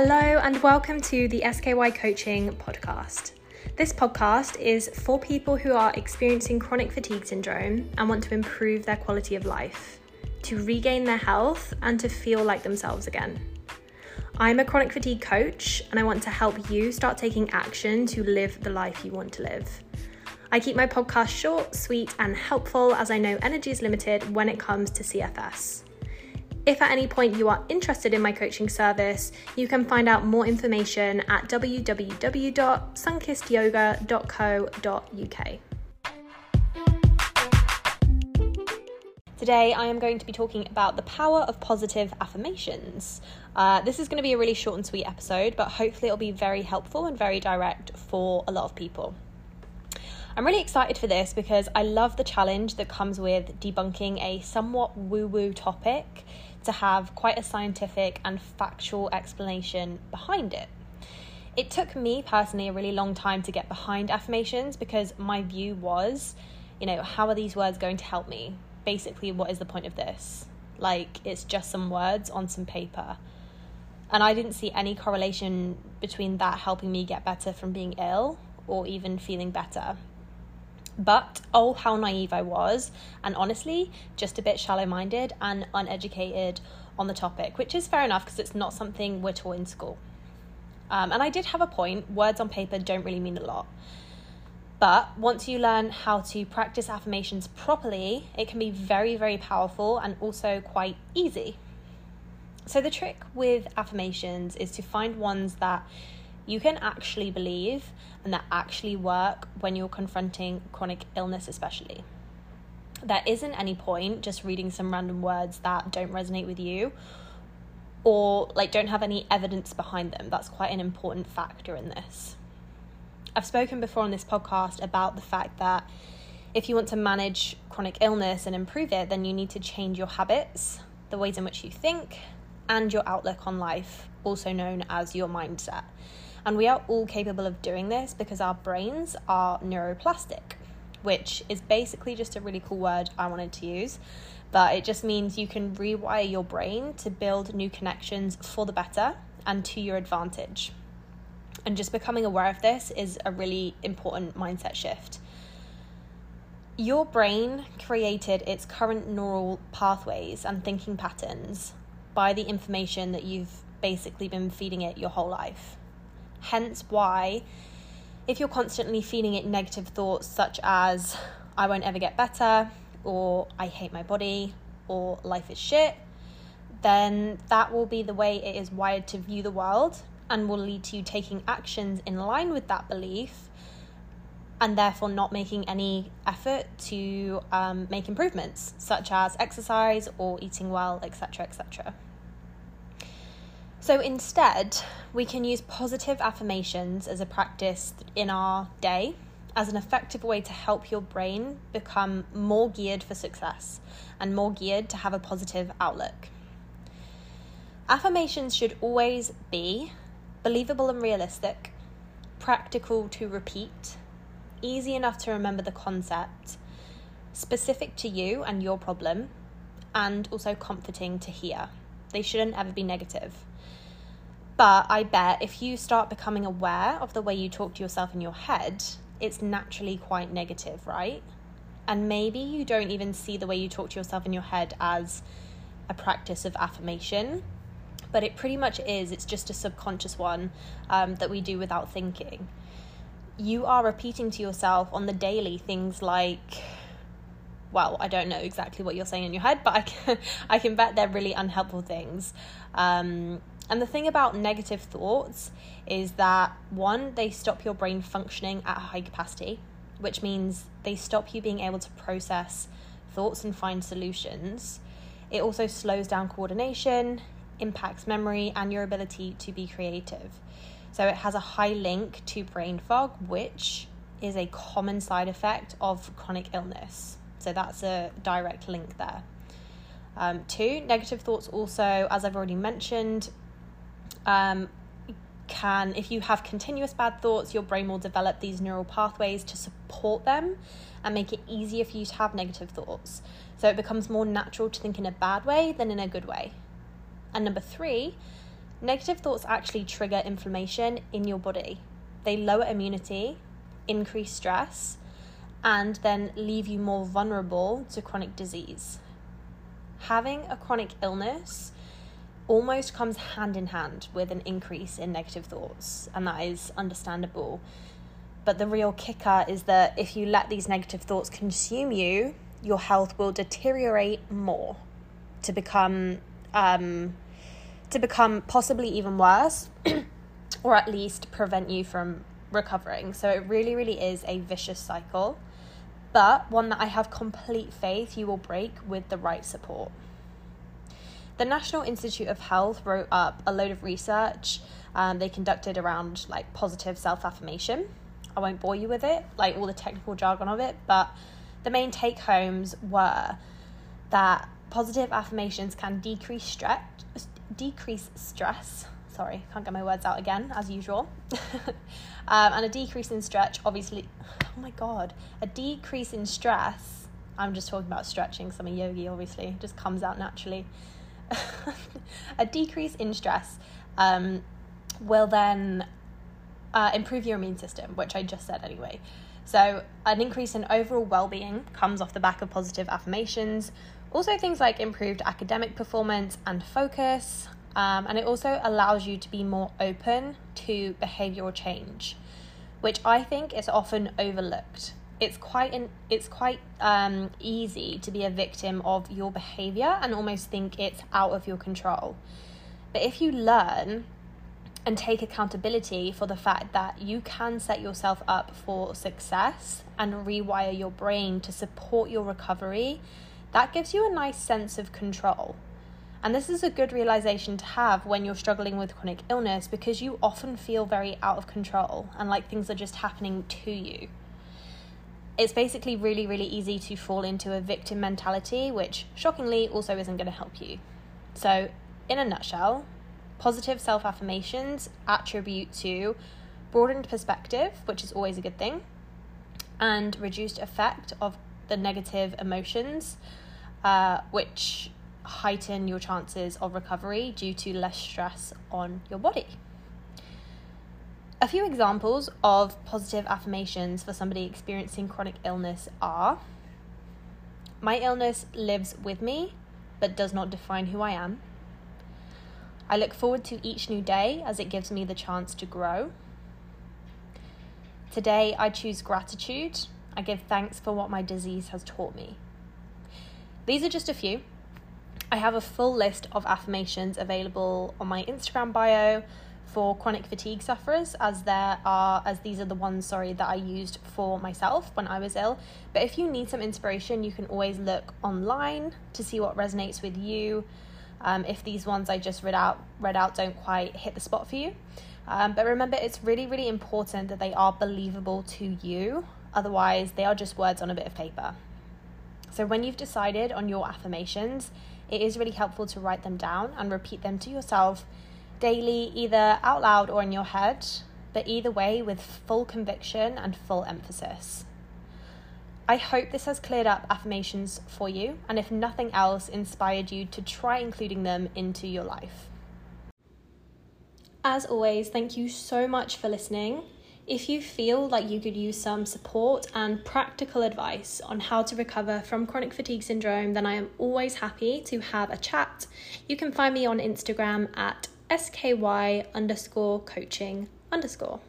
Hello, and welcome to the SKY Coaching Podcast. This podcast is for people who are experiencing chronic fatigue syndrome and want to improve their quality of life, to regain their health, and to feel like themselves again. I'm a chronic fatigue coach, and I want to help you start taking action to live the life you want to live. I keep my podcast short, sweet, and helpful as I know energy is limited when it comes to CFS. If at any point you are interested in my coaching service, you can find out more information at www.sunkissedyoga.co.uk. Today, I am going to be talking about the power of positive affirmations. Uh, this is going to be a really short and sweet episode, but hopefully, it'll be very helpful and very direct for a lot of people. I'm really excited for this because I love the challenge that comes with debunking a somewhat woo woo topic to have quite a scientific and factual explanation behind it. It took me personally a really long time to get behind affirmations because my view was, you know, how are these words going to help me? Basically, what is the point of this? Like, it's just some words on some paper. And I didn't see any correlation between that helping me get better from being ill or even feeling better. But oh, how naive I was, and honestly, just a bit shallow minded and uneducated on the topic, which is fair enough because it's not something we're taught in school. Um, and I did have a point words on paper don't really mean a lot. But once you learn how to practice affirmations properly, it can be very, very powerful and also quite easy. So, the trick with affirmations is to find ones that you can actually believe and that actually work when you're confronting chronic illness, especially. There isn't any point just reading some random words that don't resonate with you or like don't have any evidence behind them. That's quite an important factor in this. I've spoken before on this podcast about the fact that if you want to manage chronic illness and improve it, then you need to change your habits, the ways in which you think, and your outlook on life, also known as your mindset. And we are all capable of doing this because our brains are neuroplastic, which is basically just a really cool word I wanted to use. But it just means you can rewire your brain to build new connections for the better and to your advantage. And just becoming aware of this is a really important mindset shift. Your brain created its current neural pathways and thinking patterns by the information that you've basically been feeding it your whole life. Hence, why, if you're constantly feeding it negative thoughts such as, I won't ever get better, or I hate my body, or life is shit, then that will be the way it is wired to view the world and will lead to you taking actions in line with that belief and therefore not making any effort to um, make improvements such as exercise or eating well etc etc so instead, we can use positive affirmations as a practice in our day as an effective way to help your brain become more geared for success and more geared to have a positive outlook. Affirmations should always be believable and realistic, practical to repeat, easy enough to remember the concept, specific to you and your problem, and also comforting to hear. They shouldn't ever be negative. But I bet if you start becoming aware of the way you talk to yourself in your head, it's naturally quite negative, right? And maybe you don't even see the way you talk to yourself in your head as a practice of affirmation, but it pretty much is. It's just a subconscious one um, that we do without thinking. You are repeating to yourself on the daily things like, well, I don't know exactly what you're saying in your head, but I can, I can bet they're really unhelpful things. Um, and the thing about negative thoughts is that one, they stop your brain functioning at a high capacity, which means they stop you being able to process thoughts and find solutions. It also slows down coordination, impacts memory, and your ability to be creative. So it has a high link to brain fog, which is a common side effect of chronic illness. So that's a direct link there. Um, two, negative thoughts also, as I've already mentioned, um, can, if you have continuous bad thoughts, your brain will develop these neural pathways to support them and make it easier for you to have negative thoughts. So it becomes more natural to think in a bad way than in a good way. And number three, Negative thoughts actually trigger inflammation in your body. They lower immunity, increase stress, and then leave you more vulnerable to chronic disease. Having a chronic illness almost comes hand in hand with an increase in negative thoughts, and that is understandable. But the real kicker is that if you let these negative thoughts consume you, your health will deteriorate more to become um, to become possibly even worse, or at least prevent you from recovering. So it really, really is a vicious cycle, but one that I have complete faith you will break with the right support. The National Institute of Health wrote up a load of research um, they conducted around like positive self affirmation. I won't bore you with it, like all the technical jargon of it, but the main take homes were that positive affirmations can decrease stress, decrease stress. Sorry, can't get my words out again as usual. um, and a decrease in stretch, obviously. Oh my god, a decrease in stress. I'm just talking about stretching. Some yogi, obviously, just comes out naturally. a decrease in stress um, will then uh, improve your immune system, which I just said anyway. So, an increase in overall well being comes off the back of positive affirmations. Also, things like improved academic performance and focus. Um, and it also allows you to be more open to behavioral change, which I think is often overlooked it's quite an, it's quite um, easy to be a victim of your behavior and almost think it's out of your control. But if you learn and take accountability for the fact that you can set yourself up for success and rewire your brain to support your recovery, that gives you a nice sense of control. And this is a good realization to have when you're struggling with chronic illness because you often feel very out of control and like things are just happening to you it's basically really, really easy to fall into a victim mentality, which shockingly also isn't going to help you. So, in a nutshell, positive self affirmations attribute to broadened perspective, which is always a good thing, and reduced effect of the negative emotions, uh, which heighten your chances of recovery due to less stress on your body. A few examples of positive affirmations for somebody experiencing chronic illness are My illness lives with me, but does not define who I am. I look forward to each new day as it gives me the chance to grow. Today, I choose gratitude. I give thanks for what my disease has taught me. These are just a few. I have a full list of affirmations available on my Instagram bio for chronic fatigue sufferers as there are as these are the ones sorry that I used for myself when I was ill. But if you need some inspiration you can always look online to see what resonates with you. Um, if these ones I just read out read out don't quite hit the spot for you. Um, but remember it's really really important that they are believable to you. Otherwise they are just words on a bit of paper. So when you've decided on your affirmations it is really helpful to write them down and repeat them to yourself daily, either out loud or in your head, but either way with full conviction and full emphasis. I hope this has cleared up affirmations for you, and if nothing else, inspired you to try including them into your life. As always, thank you so much for listening. If you feel like you could use some support and practical advice on how to recover from chronic fatigue syndrome, then I am always happy to have a chat. You can find me on Instagram at sky underscore coaching underscore.